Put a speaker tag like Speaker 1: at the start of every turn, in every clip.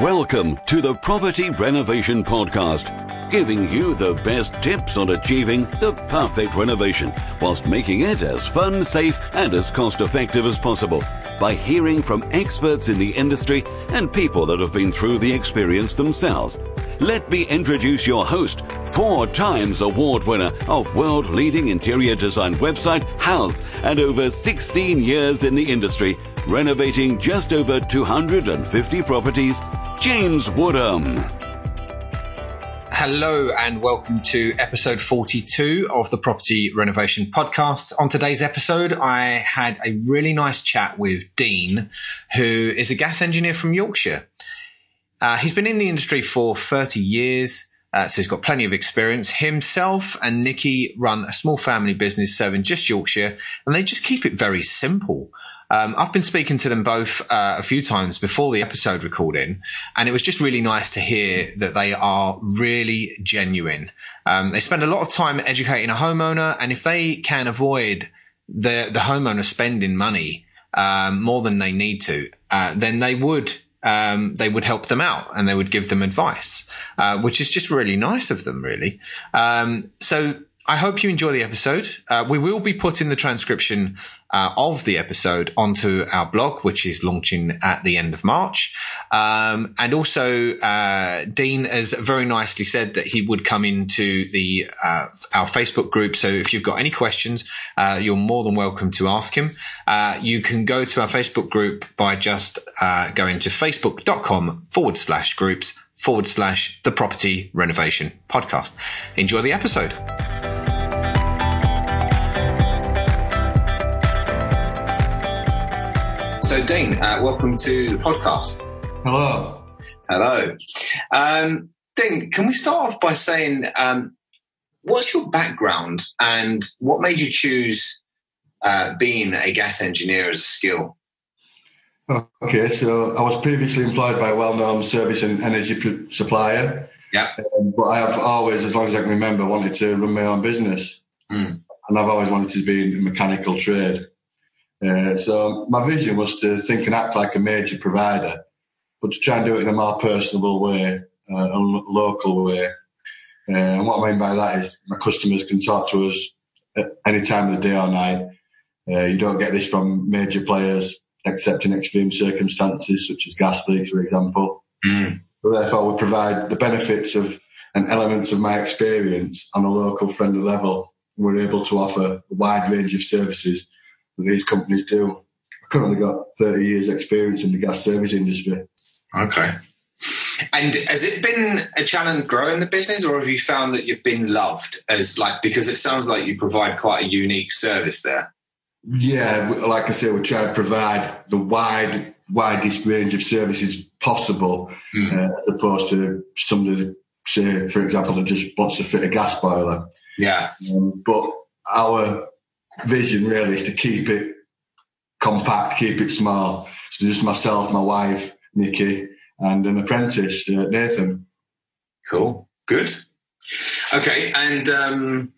Speaker 1: Welcome to the Property Renovation Podcast, giving you the best tips on achieving the perfect renovation whilst making it as fun, safe, and as cost effective as possible by hearing from experts in the industry and people that have been through the experience themselves. Let me introduce your host, four times award winner of world leading interior design website Houzz and over 16 years in the industry, renovating just over 250 properties, James Woodham.
Speaker 2: Hello and welcome to episode 42 of the Property Renovation Podcast. On today's episode, I had a really nice chat with Dean, who is a gas engineer from Yorkshire. Uh, he's been in the industry for 30 years. Uh, so he's got plenty of experience. Himself and Nikki run a small family business serving just Yorkshire, and they just keep it very simple. Um, I've been speaking to them both uh, a few times before the episode recording, and it was just really nice to hear that they are really genuine. Um, they spend a lot of time educating a homeowner, and if they can avoid the the homeowner spending money um, more than they need to, uh, then they would um, they would help them out and they would give them advice, uh, which is just really nice of them, really. Um, so I hope you enjoy the episode. Uh, we will be putting the transcription uh, of the episode onto our blog, which is launching at the end of March. Um, and also, uh, Dean has very nicely said that he would come into the uh, our Facebook group. So if you've got any questions, uh, you're more than welcome to ask him. Uh, you can go to our Facebook group by just uh, going to facebook.com forward slash groups forward slash the property renovation podcast. Enjoy the episode. Dean, uh, welcome to the podcast.
Speaker 3: Hello.
Speaker 2: Hello. Um, Dean, can we start off by saying um, what's your background and what made you choose uh, being a gas engineer as a skill?
Speaker 3: Okay, so I was previously employed by a well known service and energy supplier.
Speaker 2: Yeah.
Speaker 3: Um, but I have always, as long as I can remember, wanted to run my own business.
Speaker 2: Mm.
Speaker 3: And I've always wanted to be in mechanical trade. Uh, so my vision was to think and act like a major provider, but to try and do it in a more personable way, uh, a local way. Uh, and what I mean by that is my customers can talk to us at any time of the day or night. Uh, you don't get this from major players, except in extreme circumstances, such as gas leaks, for example.
Speaker 2: Mm.
Speaker 3: So therefore, we provide the benefits of and elements of my experience on a local friendly level. We're able to offer a wide range of services these companies do. I've currently got 30 years experience in the gas service industry.
Speaker 2: Okay. And has it been a challenge growing the business or have you found that you've been loved as like, because it sounds like you provide quite a unique service there?
Speaker 3: Yeah, like I say, we try to provide the wide, widest range of services possible,
Speaker 2: mm.
Speaker 3: uh, as opposed to somebody, say, for example, that just wants to fit a gas boiler.
Speaker 2: Yeah.
Speaker 3: Um, but our vision really is to keep it compact, keep it small. So just myself, my wife, Nikki, and an apprentice, uh, Nathan.
Speaker 2: Cool. Good. Okay. And um,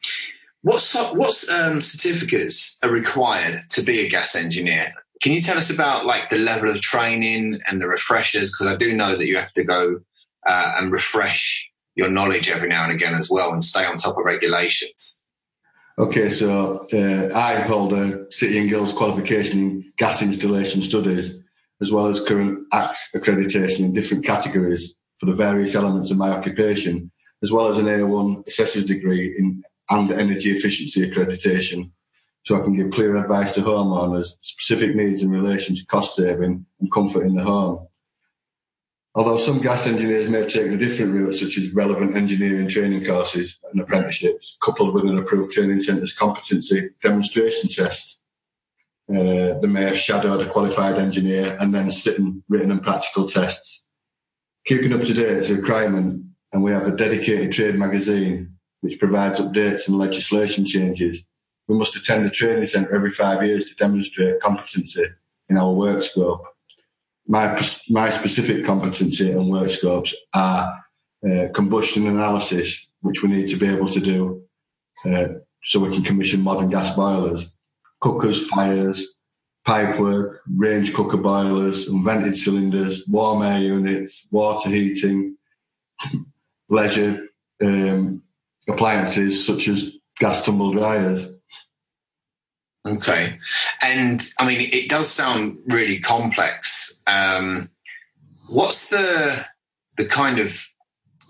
Speaker 2: what, what um, certificates are required to be a gas engineer? Can you tell us about like the level of training and the refreshers? Because I do know that you have to go uh, and refresh your knowledge every now and again as well and stay on top of regulations.
Speaker 3: Okay, so uh, I hold a City and Guilds qualification in gas installation studies, as well as current ACTS accreditation in different categories for the various elements of my occupation, as well as an A1 assessor's degree in and energy efficiency accreditation. So I can give clear advice to homeowners, specific needs in relation to cost saving and comfort in the home. Although some gas engineers may have taken a different route, such as relevant engineering training courses and apprenticeships, coupled with an approved training centre's competency demonstration tests, uh, they may have shadowed a qualified engineer and then sitting written and practical tests. Keeping up to date is a requirement, and we have a dedicated trade magazine which provides updates and legislation changes. We must attend a training centre every five years to demonstrate competency in our work scope my my specific competency and work scopes are uh, combustion analysis, which we need to be able to do uh, so we can commission modern gas boilers, cookers, fires, pipework, range cooker boilers, unvented cylinders, warm air units, water heating, leisure um, appliances such as gas tumble dryers.
Speaker 2: Okay. And I mean, it does sound really complex. Um, what's the the kind of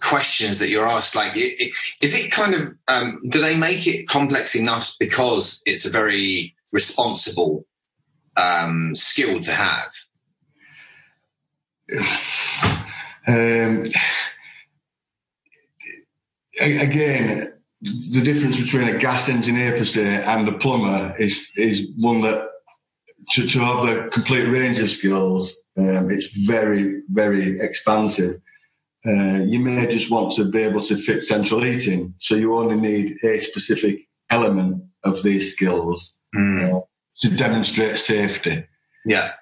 Speaker 2: questions that you're asked? Like, is it kind of um, do they make it complex enough because it's a very responsible um, skill to have?
Speaker 3: Um, again, the difference between a gas engineer per se and a plumber is is one that to, to have the complete range of skills, um, it's very very expansive. Uh, you may just want to be able to fit central heating, so you only need a specific element of these skills mm. uh, to demonstrate safety.
Speaker 2: Yeah.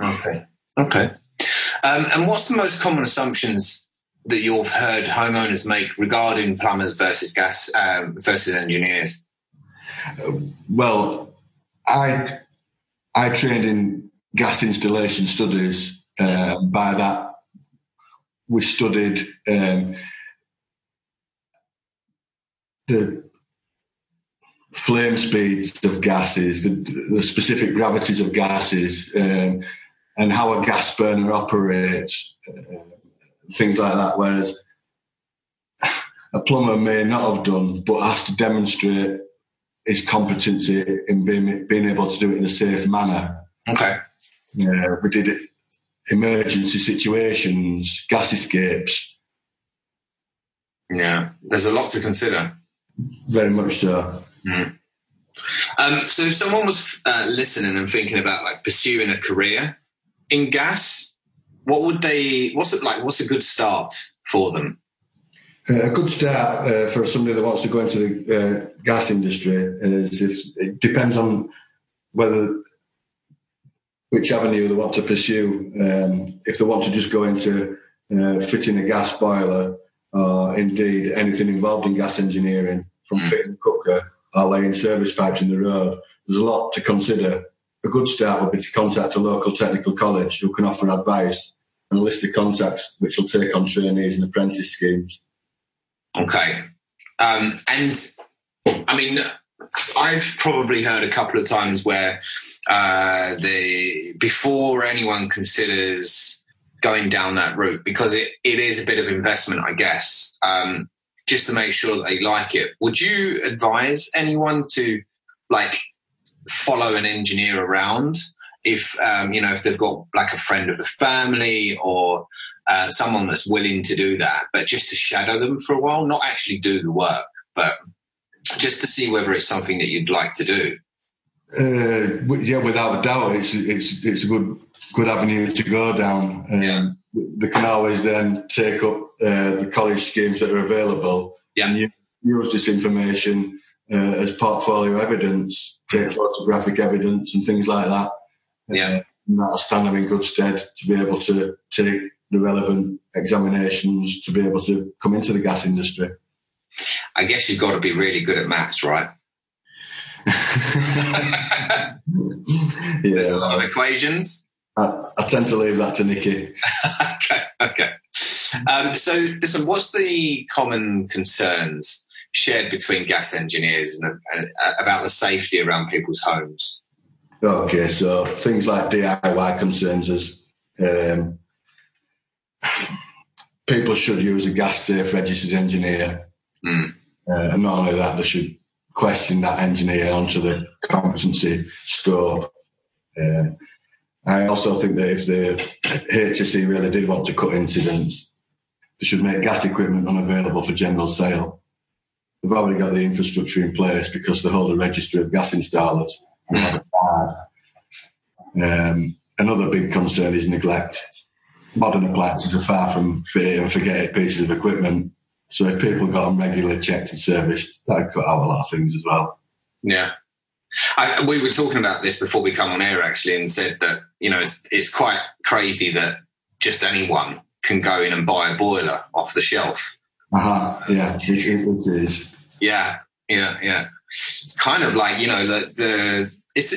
Speaker 2: Okay. Okay. Um, and what's the most common assumptions that you've heard homeowners make regarding plumbers versus gas um, versus engineers?
Speaker 3: Well, I I trained in gas installation studies. Uh, by that, we studied um, the flame speeds of gases, the, the specific gravities of gases, um, and how a gas burner operates. Uh, things like that. Whereas a plumber may not have done, but has to demonstrate his competency in being being able to do it in a safe manner.
Speaker 2: Okay.
Speaker 3: Yeah, we did it emergency situations, gas escapes.
Speaker 2: Yeah, there's a lot to consider.
Speaker 3: Very much so.
Speaker 2: Mm. Um, so, if someone was uh, listening and thinking about like pursuing a career in gas, what would they? What's it like? What's a good start for them?
Speaker 3: Uh, a good start uh, for somebody that wants to go into the uh, gas industry is if it depends on whether which avenue they want to pursue. Um, if they want to just go into uh, fitting a gas boiler, or indeed anything involved in gas engineering, from mm. fitting a cooker or laying service pipes in the road, there's a lot to consider a good start would be to contact a local technical college who can offer advice and a list of contacts which will take on trainees and apprentice schemes.
Speaker 2: Okay. Um, and I mean, I've probably heard a couple of times where uh, the before anyone considers going down that route because it, it is a bit of investment, I guess, um, just to make sure they like it. Would you advise anyone to like follow an engineer around if um, you know if they've got like a friend of the family or uh, someone that's willing to do that, but just to shadow them for a while, not actually do the work, but just to see whether it's something that you'd like to do.
Speaker 3: Uh, yeah, without a doubt, it's it's it's a good good avenue to go down. Um, yeah. They can always then take up uh, the college schemes that are available
Speaker 2: yeah.
Speaker 3: and use this information uh, as portfolio evidence, take photographic evidence and things like that.
Speaker 2: Yeah. Uh,
Speaker 3: and that'll stand them in good stead to be able to take the relevant examinations to be able to come into the gas industry.
Speaker 2: I guess you've got to be really good at maths, right? yeah. There's a lot of equations.
Speaker 3: I, I, tend to leave that to Nikki.
Speaker 2: okay, okay. Um, so, listen, what's the common concerns shared between gas engineers and uh, about the safety around people's homes?
Speaker 3: Okay, so things like DIY concerns us. Um, people should use a gas safe registered engineer.
Speaker 2: Mm.
Speaker 3: Uh, and not only that, they should question that engineer onto the competency scope. Um, I also think that if the HSE really did want to cut incidents, they should make gas equipment unavailable for general sale. They've already got the infrastructure in place because they hold a registry of gas installers. Um, another big concern is neglect. Modern appliances are far from fit and forget it pieces of equipment. So if people got them regularly checked and serviced, that'd cut out a lot of things as well.
Speaker 2: Yeah. I, we were talking about this before we come on air actually and said that, you know, it's, it's quite crazy that just anyone can go in and buy a boiler off the shelf.
Speaker 3: Uh-huh. Yeah, it, it is.
Speaker 2: Yeah, yeah, yeah. It's kind of like you know the the it's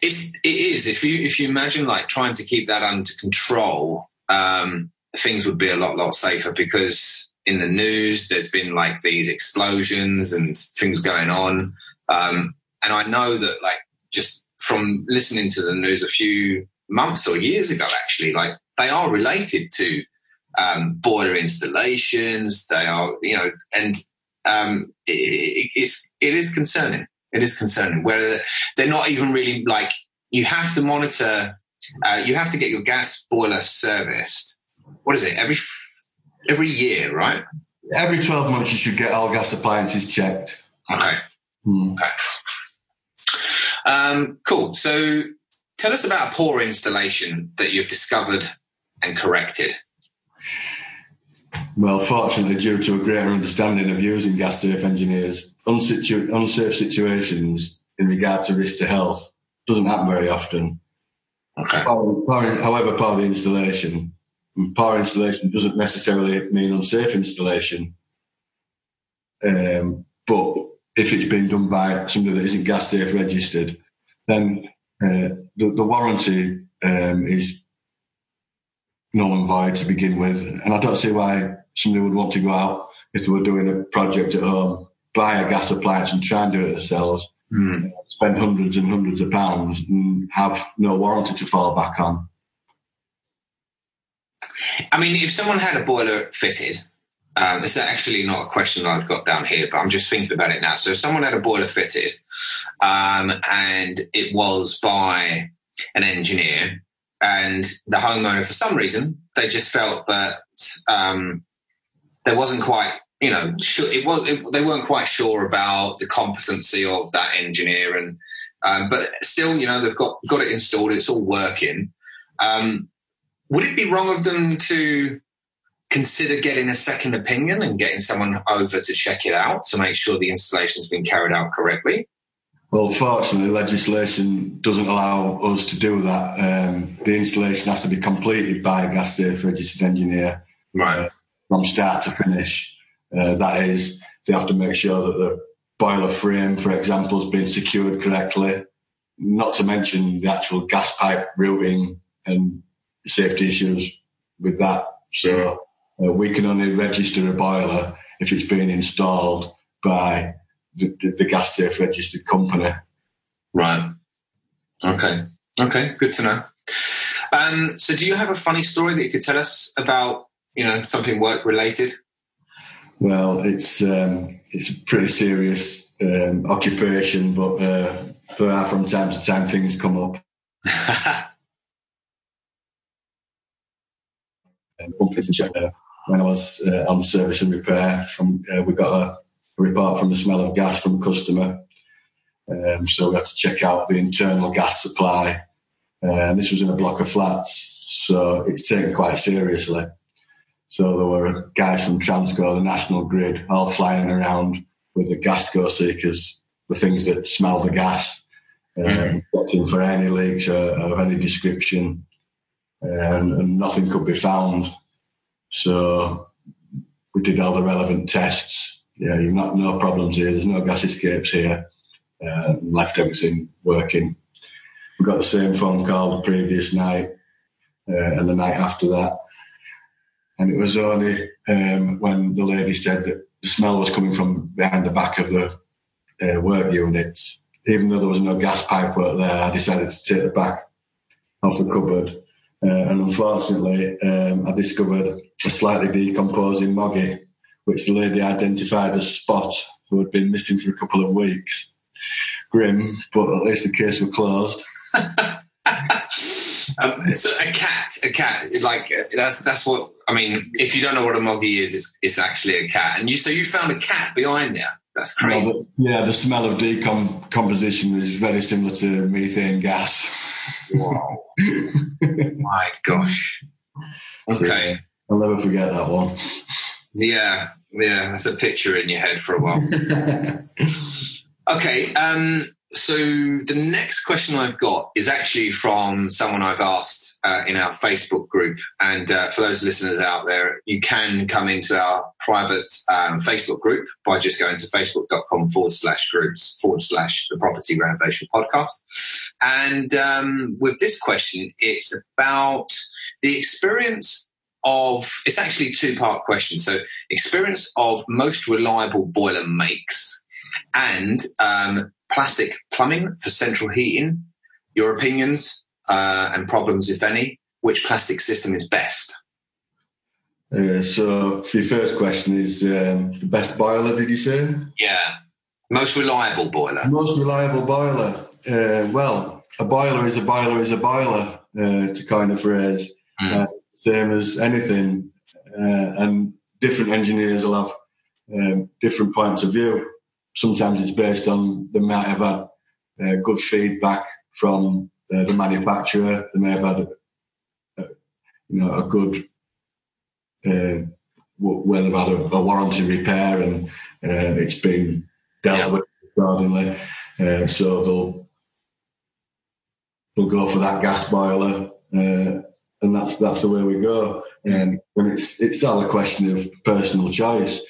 Speaker 2: It's it is. If you if you imagine like trying to keep that under control, um, things would be a lot lot safer because in the news there's been like these explosions and things going on, um, and I know that like just from listening to the news a few months or years ago, actually, like they are related to um, installations. They are, you know, and um, it, it's it is concerning. It is concerning where they're not even really like you have to monitor. Uh, you have to get your gas boiler serviced. What is it every every year, right?
Speaker 3: Every twelve months, you should get all gas appliances checked.
Speaker 2: Okay.
Speaker 3: Hmm.
Speaker 2: Okay. Um, cool. So, tell us about a poor installation that you've discovered and corrected.
Speaker 3: Well, fortunately, due to a greater understanding of using gas safe engineers, unsitu- unsafe situations in regard to risk to health doesn't happen very often.
Speaker 2: Okay.
Speaker 3: Poor, poor, however, the installation, and poor installation doesn't necessarily mean unsafe installation. Um, but if it's been done by somebody that isn't gas safe registered, then uh, the, the warranty um, is null and void to begin with. And I don't see why somebody would want to go out if they were doing a project at home, buy a gas appliance and try and do it themselves,
Speaker 2: Mm.
Speaker 3: spend hundreds and hundreds of pounds and have no warranty to fall back on.
Speaker 2: I mean, if someone had a boiler fitted, um, it's actually not a question I've got down here, but I'm just thinking about it now. So, if someone had a boiler fitted um, and it was by an engineer, and the homeowner, for some reason, they just felt that um, there wasn't quite, you know, sure, it was it, they weren't quite sure about the competency of that engineer, and um, but still, you know, they've got got it installed, it's all working. Um, would it be wrong of them to consider getting a second opinion and getting someone over to check it out to make sure the installation's been carried out correctly?
Speaker 3: Well, fortunately, legislation doesn't allow us to do that. Um, the installation has to be completed by a gas safe registered engineer
Speaker 2: Right.
Speaker 3: from start to finish. Uh, that is, they have to make sure that the boiler frame, for example, has been secured correctly. Not to mention the actual gas pipe routing and safety issues with that. So uh, we can only register a boiler if it's been installed by the, the, the gas safe registered company.
Speaker 2: Right. Okay. Okay. Good to know. Um, so, do you have a funny story that you could tell us about, you know, something work related?
Speaker 3: Well, it's um, it's a pretty serious um, occupation, but uh, there are from time to time things come up. Companies and check there. When I was uh, on service and repair, from uh, we got a, a report from the smell of gas from a customer, um, so we had to check out the internal gas supply. And this was in a block of flats, so it's taken quite seriously. So there were guys from Transco, the national grid, all flying around with the gas go seekers, the things that smell the gas, um,
Speaker 2: Mhm.
Speaker 3: looking for any leaks uh, of any description, and, and nothing could be found. So we did all the relevant tests. Yeah, you've not no problems here. There's no gas escapes here. Uh, left everything working. We got the same phone call the previous night uh, and the night after that. And it was only um, when the lady said that the smell was coming from behind the back of the uh, work units. Even though there was no gas pipe work there, I decided to take the back off the cupboard. Uh, and unfortunately, um, I discovered a slightly decomposing moggy, which the lady identified as Spot, who had been missing for a couple of weeks. Grim, but at least the case was closed.
Speaker 2: Um, so a cat, a cat, like that's that's what I mean. If you don't know what a moggy is, it's, it's actually a cat. And you so you found a cat behind there. That's crazy.
Speaker 3: Well, the- yeah, the smell of decomposition is very similar to methane gas.
Speaker 2: Wow. My gosh. Okay.
Speaker 3: I'll never forget that one.
Speaker 2: Yeah, yeah. That's a picture in your head for a while. Okay. Um, so the next question I've got is actually from someone I've asked uh, in our Facebook group. And uh, for those listeners out there, you can come into our private um, Facebook group by just going to facebook.com forward slash groups forward slash the property renovation podcast. And um, with this question, it's about the experience of, it's actually two part question. So, experience of most reliable boiler makes and um, plastic plumbing for central heating, your opinions uh, and problems, if any, which plastic system is best?
Speaker 3: Uh, so, for your first question, is um, the best boiler, did you say?
Speaker 2: Yeah. Most reliable boiler.
Speaker 3: Most reliable boiler. Uh, well, a boiler is a boiler is a boiler, uh, to kind of phrase. Mm. Same as anything. Uh, and different engineers will have um, different points of view. Sometimes it's based on they might have had good feedback from uh, the manufacturer. They may have had, a, a you know, a good uh, where they've had a, a warranty repair and uh, it's been dealt yeah. with accordingly. Uh, so they'll they'll go for that gas boiler, uh, and that's that's the way we go. And it's it's all a question of personal choice.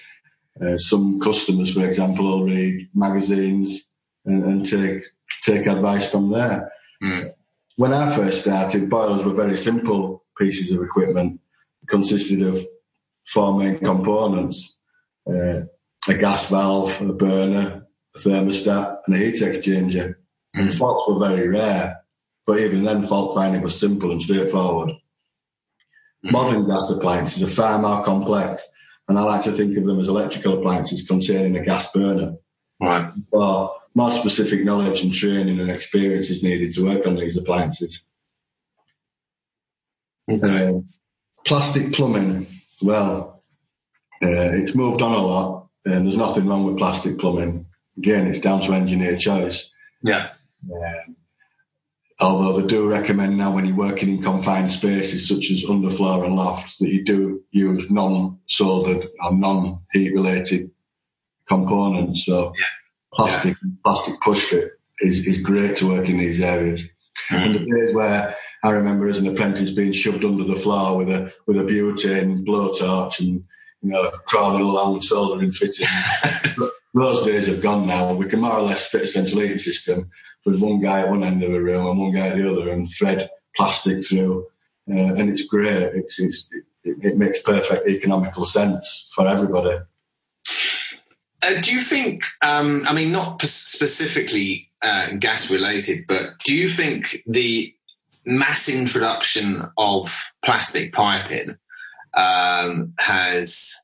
Speaker 3: Uh, some customers, for example, will read magazines and, and take take advice from there. Mm. When I first started, boilers were very simple pieces of equipment. It consisted of four main components uh, a gas valve, a burner, a thermostat, and a heat exchanger. Mm. And faults were very rare, but even then, fault finding was simple and straightforward. Mm. Modern gas appliances are far more complex, and I like to think of them as electrical appliances containing a gas burner.
Speaker 2: Right.
Speaker 3: But more specific knowledge and training and experience is needed to work on these appliances.
Speaker 2: Okay.
Speaker 3: Uh, plastic plumbing, well, uh, it's moved on a lot, and there's nothing wrong with plastic plumbing. Again, it's down to engineer choice.
Speaker 2: Yeah.
Speaker 3: Um, although they do recommend now when you're working in confined spaces such as underfloor and loft that you do use non-soldered or non-heat related components. So yeah plastic yeah. plastic push fit is, is great to work in these areas. Mm. And the days where I remember as an apprentice being shoved under the floor with a with a butane blowtorch and you know crawling along soldering fitting. Those days have gone now. We can more or less fit a central heating system with one guy at one end of the room and one guy at the other and thread plastic through. Uh, and it's great. It's, it's, it, it makes perfect economical sense for everybody.
Speaker 2: Uh, do you think, um, I mean, not specifically uh, gas related, but do you think the mass introduction of plastic piping um, has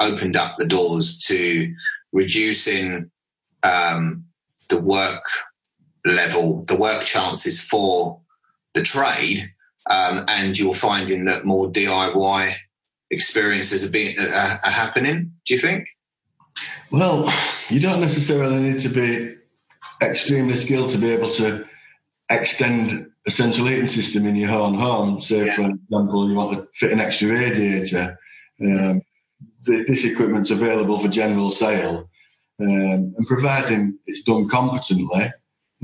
Speaker 2: opened up the doors to reducing um, the work level, the work chances for the trade, um, and you're finding that more DIY experiences are, being, uh, are happening? Do you think?
Speaker 3: Well, you don't necessarily need to be extremely skilled to be able to extend a central heating system in your own home. Say, yeah. for example, you want to fit an extra radiator. Um, this equipment's available for general sale, um, and providing it's done competently,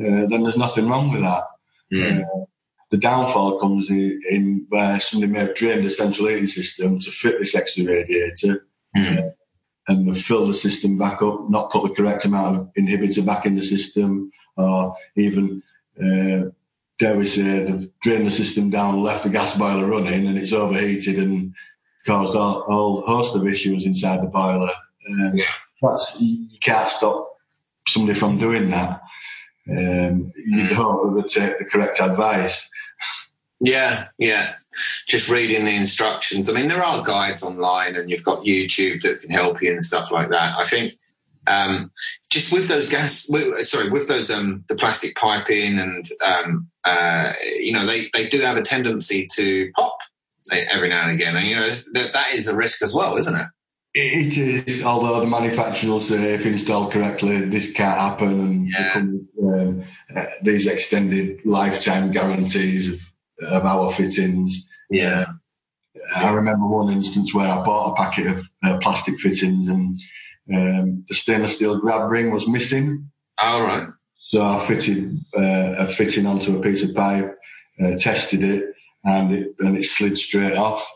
Speaker 3: uh, then there's nothing wrong with that.
Speaker 2: Mm. Uh,
Speaker 3: the downfall comes in, in, where somebody may have drained the central heating system to fit this extra radiator.
Speaker 2: Mm. Uh,
Speaker 3: and fill the system back up, not put the correct amount of inhibitor back in the system, or even, uh, dare we say, they've drained the system down, left the gas boiler running, and it's overheated and caused a whole host of issues inside the boiler. Um, yeah. That's you can't stop somebody from doing that. Um, you mm. that they take the correct advice.
Speaker 2: Yeah, yeah just reading the instructions. I mean, there are guides online, and you've got YouTube that can help you and stuff like that. I think um, just with those gas, with, sorry, with those um, the plastic piping, and um, uh, you know, they they do have a tendency to pop every now and again, and you know, that that is a risk as well, isn't it?
Speaker 3: It is, although the manufacturers say if installed correctly, this can't happen, and yeah. become, um, uh, these extended lifetime guarantees of of our fittings.
Speaker 2: Yeah.
Speaker 3: I remember one instance where I bought a packet of uh, plastic fittings and um, the stainless steel grab ring was missing.
Speaker 2: All right.
Speaker 3: So I fitted uh, a fitting onto a piece of pipe, uh, tested it, and it and it slid straight off.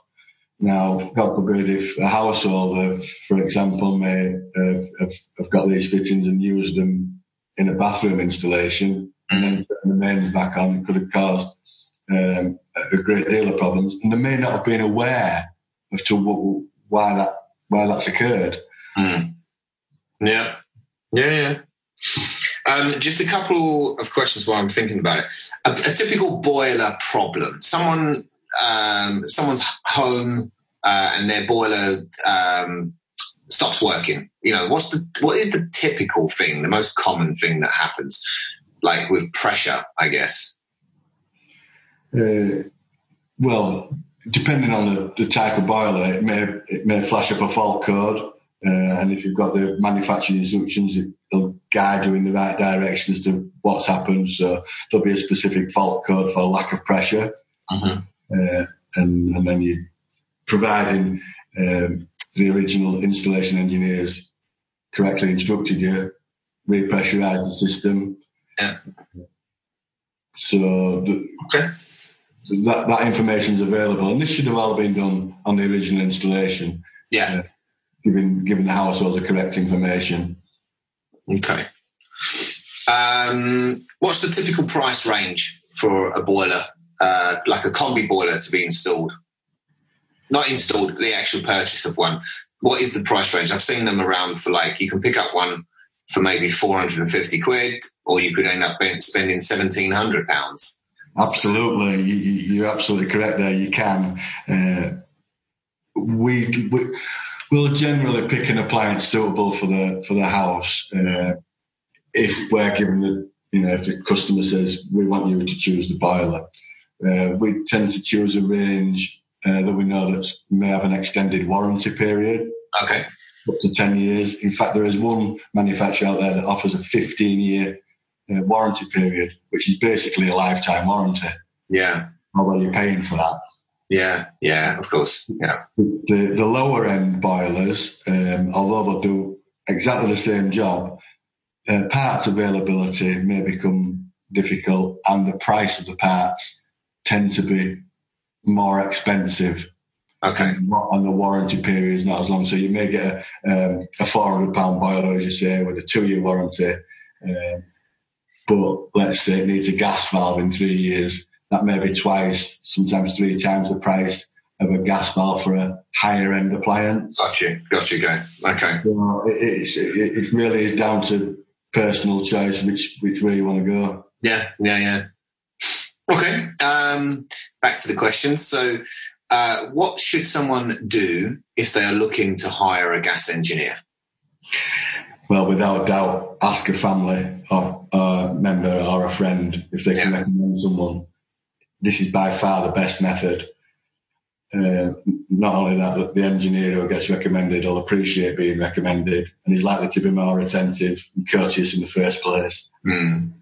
Speaker 3: Now, God forbid if a household, have, for example, may uh, have, have got these fittings and used them in a bathroom installation, and then turn the mains back on, it could have caused um, a great deal of problems, and they may not have been aware as to what, why that why that's occurred.
Speaker 2: Mm. Yeah, yeah, yeah. Um, just a couple of questions while I'm thinking about it. A, a typical boiler problem: someone, um, someone's home uh, and their boiler um, stops working. You know, what's the what is the typical thing, the most common thing that happens, like with pressure, I guess.
Speaker 3: Uh, well, depending on the, the, type of boiler, it may it may flash up a fault code, uh, and if you've got the manufacturing instructions, it, will guide you in the right direction as to what's happened. So there'll be a specific fault code for lack of pressure,
Speaker 2: mm-hmm.
Speaker 3: Uh, and and then you providing um, the original installation engineers correctly instructed you, repressurize the system.
Speaker 2: Yeah.
Speaker 3: So the,
Speaker 2: okay
Speaker 3: that, that information is available, and this should have all been done on the original installation.
Speaker 2: Yeah, uh,
Speaker 3: giving giving the household the correct information.
Speaker 2: Okay. Um, what's the typical price range for a boiler, uh, like a combi boiler, to be installed? Not installed, the actual purchase of one. What is the price range? I've seen them around for like you can pick up one for maybe four hundred and fifty quid, or you could end up spending seventeen hundred pounds.
Speaker 3: Absolutely, you, are absolutely correct there. You can. Uh, we, we will generally pick an appliance suitable for the for the house uh, if we're given the you know if the customer says we want you to choose the boiler. Uh, we tend to choose a range uh, that we know that may have an extended warranty period.
Speaker 2: Okay.
Speaker 3: Up to 10 years. In fact, there is one manufacturer out there that offers a 15 year uh, warranty period, which is basically a lifetime warranty.
Speaker 2: Yeah.
Speaker 3: Although you're paying for that.
Speaker 2: Yeah, yeah, of course. Yeah.
Speaker 3: The, the lower end boilers, um, although they'll do exactly the same job, uh, parts availability may become difficult and the price of the parts tend to be more expensive.
Speaker 2: Okay.
Speaker 3: And the warranty period is not as long. So you may get a, um, a £400 boiler, as you say, with a two year warranty. Um, but let's say it needs a gas valve in three years, that may be twice, sometimes three times the price of a gas valve for a higher end appliance.
Speaker 2: Got you, got you going. Okay.
Speaker 3: So it, it, it really is down to personal choice which which way you want to
Speaker 2: go. Yeah, yeah, yeah. Okay. Um, back to the question. So, uh, what should someone do if they are looking to hire a gas engineer?
Speaker 3: well, without doubt, ask a family or a member or a friend if they can yeah. recommend someone. This is by far the best method. Uh, not only that, the engineer who gets recommended will appreciate being recommended and he's likely to be more attentive and courteous in the first place.
Speaker 2: Mm.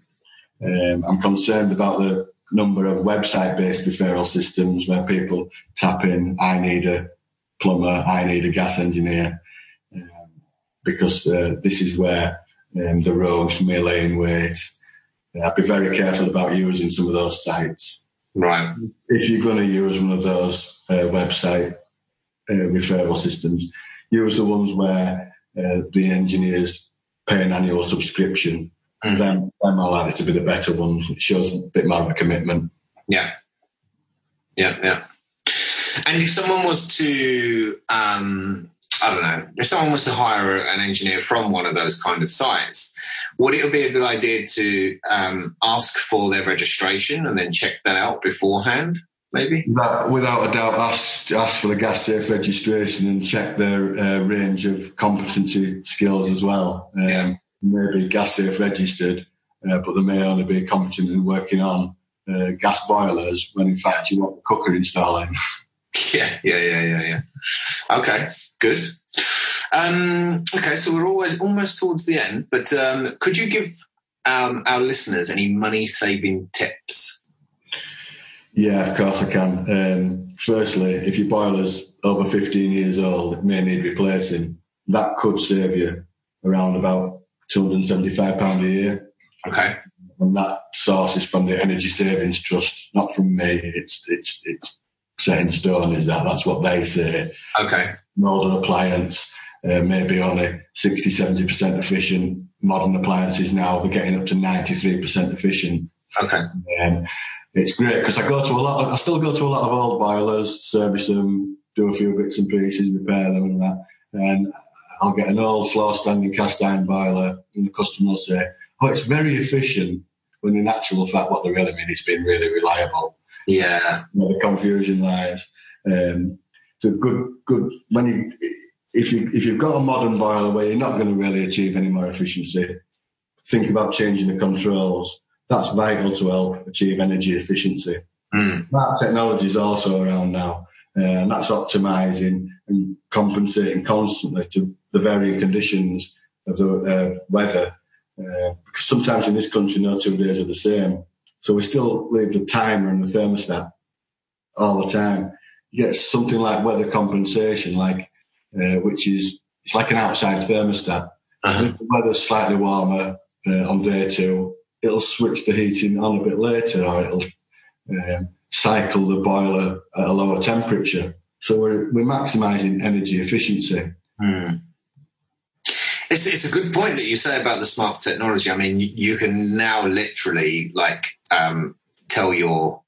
Speaker 3: Um, I'm concerned about the number of website based referral systems where people tap in, I need a plumber, I need a gas engineer because uh, this is where um, the rogues may lay in wait. I'd be very careful about using some of those sites.
Speaker 2: Right.
Speaker 3: If you're going to use one of those uh, website uh, referral systems, use the ones where uh, the engineers pay an annual subscription. Mm. Them, them are likely to be the better ones. It shows a bit more of a commitment.
Speaker 2: Yeah. Yeah, yeah. And if someone was to um, I don't know, if someone was to hire an engineer from one of those kind of sites, would it be a good idea to um, ask for their registration and then check that out beforehand? Maybe
Speaker 3: that, without a doubt, ask ask for the gas safe registration and check their uh, range of competency skills as well. Um, yeah. Maybe gas safe registered, uh, but they may only be competent in working on uh, gas boilers when in fact you want the cooker installing.
Speaker 2: Yeah, yeah, yeah, yeah, yeah. Okay, good. Um, okay, so we're always almost towards the end, but um, could you give um, our listeners any money saving tips?
Speaker 3: Yeah, of course I can. Um, firstly, if your boiler's over 15 years old, it may need replacing. That could save you around about £275 a year.
Speaker 2: Okay.
Speaker 3: and that source is from the Energy Savings Trust, not from me. It's it's it's set in stone. Is that that's what they say?
Speaker 2: Okay.
Speaker 3: Modern appliance uh, maybe only 60, 70 percent efficient. Modern appliances now they're getting up to ninety three percent efficient.
Speaker 2: Okay.
Speaker 3: Um, it's great because I go to a lot. Of, I still go to a lot of old boilers, service them, do a few bits and pieces, repair them, and that. And I'll get an old floor standing cast iron boiler, and the customer will say, "Oh, it's very efficient." When in actual fact, what they really mean, is it's been really reliable.
Speaker 2: Yeah,
Speaker 3: you know, the confusion lies. Um, so good, good. When you if you if you've got a modern boiler where you're not going to really achieve any more efficiency, think about changing the controls. That's vital to help achieve energy efficiency.
Speaker 2: Mm.
Speaker 3: That technology is also around now, and that's optimizing and compensating constantly to the varying conditions of the uh, weather uh, because sometimes in this country, no two days are the same. So we still leave the timer and the thermostat all the time. You get something like weather compensation, like uh, which is it's like an outside thermostat.
Speaker 2: Uh-huh.
Speaker 3: If the weather's slightly warmer uh, on day two, it'll switch the heating on a bit later, or it'll um, cycle the boiler at a lower temperature. So we're we're maximising energy efficiency.
Speaker 2: Mm. It's, it's a good point that you say about the smart technology. I mean, you can now literally like um, tell your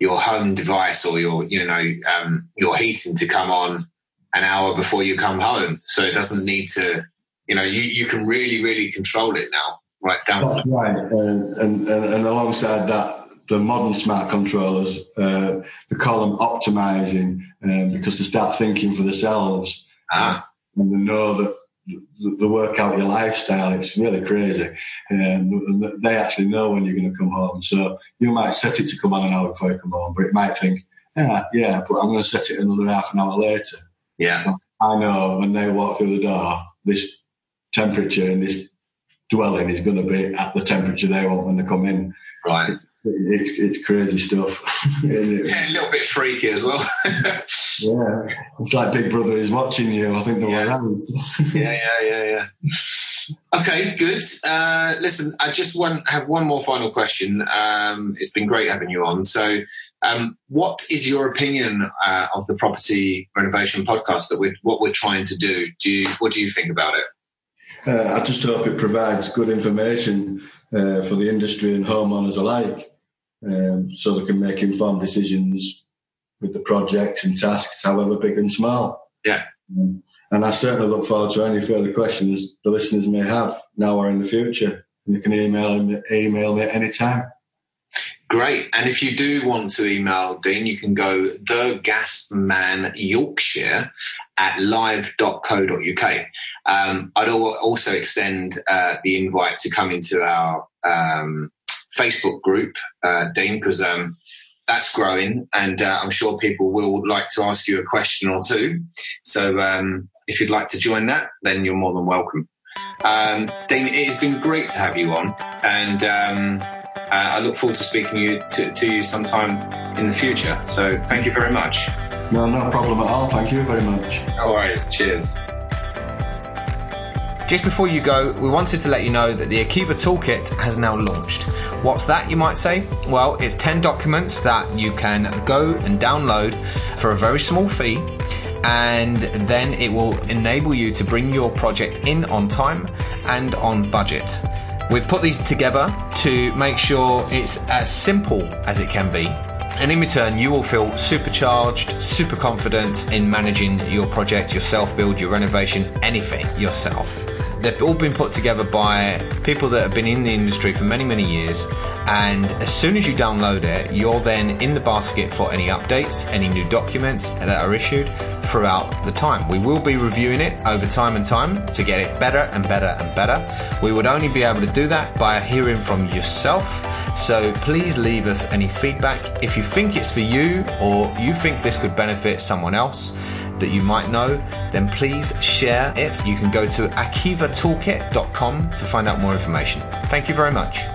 Speaker 2: your home device or your you know um, your heating to come on an hour before you come home, so it doesn't need to. You know, you, you can really really control it now, right down
Speaker 3: That's
Speaker 2: to
Speaker 3: right. And, and, and alongside that, the modern smart controllers, uh, they call them optimizing um, because they start thinking for themselves.
Speaker 2: Ah.
Speaker 3: And they know that they work out your lifestyle. It's really crazy. And they actually know when you're going to come home. So you might set it to come on an hour before you come home, but it might think, yeah, yeah, but I'm going to set it another half an hour later.
Speaker 2: yeah.
Speaker 3: I know when they walk through the door, this temperature in this dwelling is going to be at the temperature they want when they come in.
Speaker 2: Right.
Speaker 3: It's, it's crazy stuff. It-
Speaker 2: Yeah, a little bit freaky as well.
Speaker 3: yeah, it's like Big Brother is watching you. I think the way
Speaker 2: Yeah.
Speaker 3: around.
Speaker 2: yeah, yeah, yeah, yeah. Okay, good. Uh, listen, I just want have one more final question. Um, it's been great having you on. So, um, what is your opinion uh, of the property renovation podcast that we're what we're trying to do? Do you, what do you think about it?
Speaker 3: Uh, I just hope it provides good information uh, for the industry and homeowners alike, um, so they can make informed decisions with the projects and tasks, however big and small.
Speaker 2: Yeah.
Speaker 3: Um, and I certainly look forward to any further questions the listeners may have now or in the future. You can email me, email me at any time.
Speaker 2: Great. And if you do want to email Dean, you can go the Gasman Yorkshire at live.co.uk. Um, I'd also extend uh, the invite to come into our um, Facebook group, uh, Dean, because um, that's growing and uh, I'm sure people will like to ask you a question or two. So um, if you'd like to join that, then you're more than welcome. Um, Dean, it has been great to have you on and um, uh, I look forward to speaking you, to, to you sometime in the future. So thank you very much.
Speaker 3: No, no problem at all. Thank you very much.
Speaker 2: No worries. Cheers.
Speaker 4: Just before you go, we wanted to let you know that the Akiva Toolkit has now launched. What's that, you might say? Well, it's 10 documents that you can go and download for a very small fee, and then it will enable you to bring your project in on time and on budget. We've put these together to make sure it's as simple as it can be and in return, you will feel supercharged, super confident in managing your project, your self build, your renovation, anything yourself. They've all been put together by people that have been in the industry for many, many years. And as soon as you download it, you're then in the basket for any updates, any new documents that are issued throughout the time. We will be reviewing it over time and time to get it better and better and better. We would only be able to do that by hearing from yourself. So please leave us any feedback. If you think it's for you or you think this could benefit someone else that you might know, then please share it. You can go to akivatoolkit.com to find out more information. Thank you very much.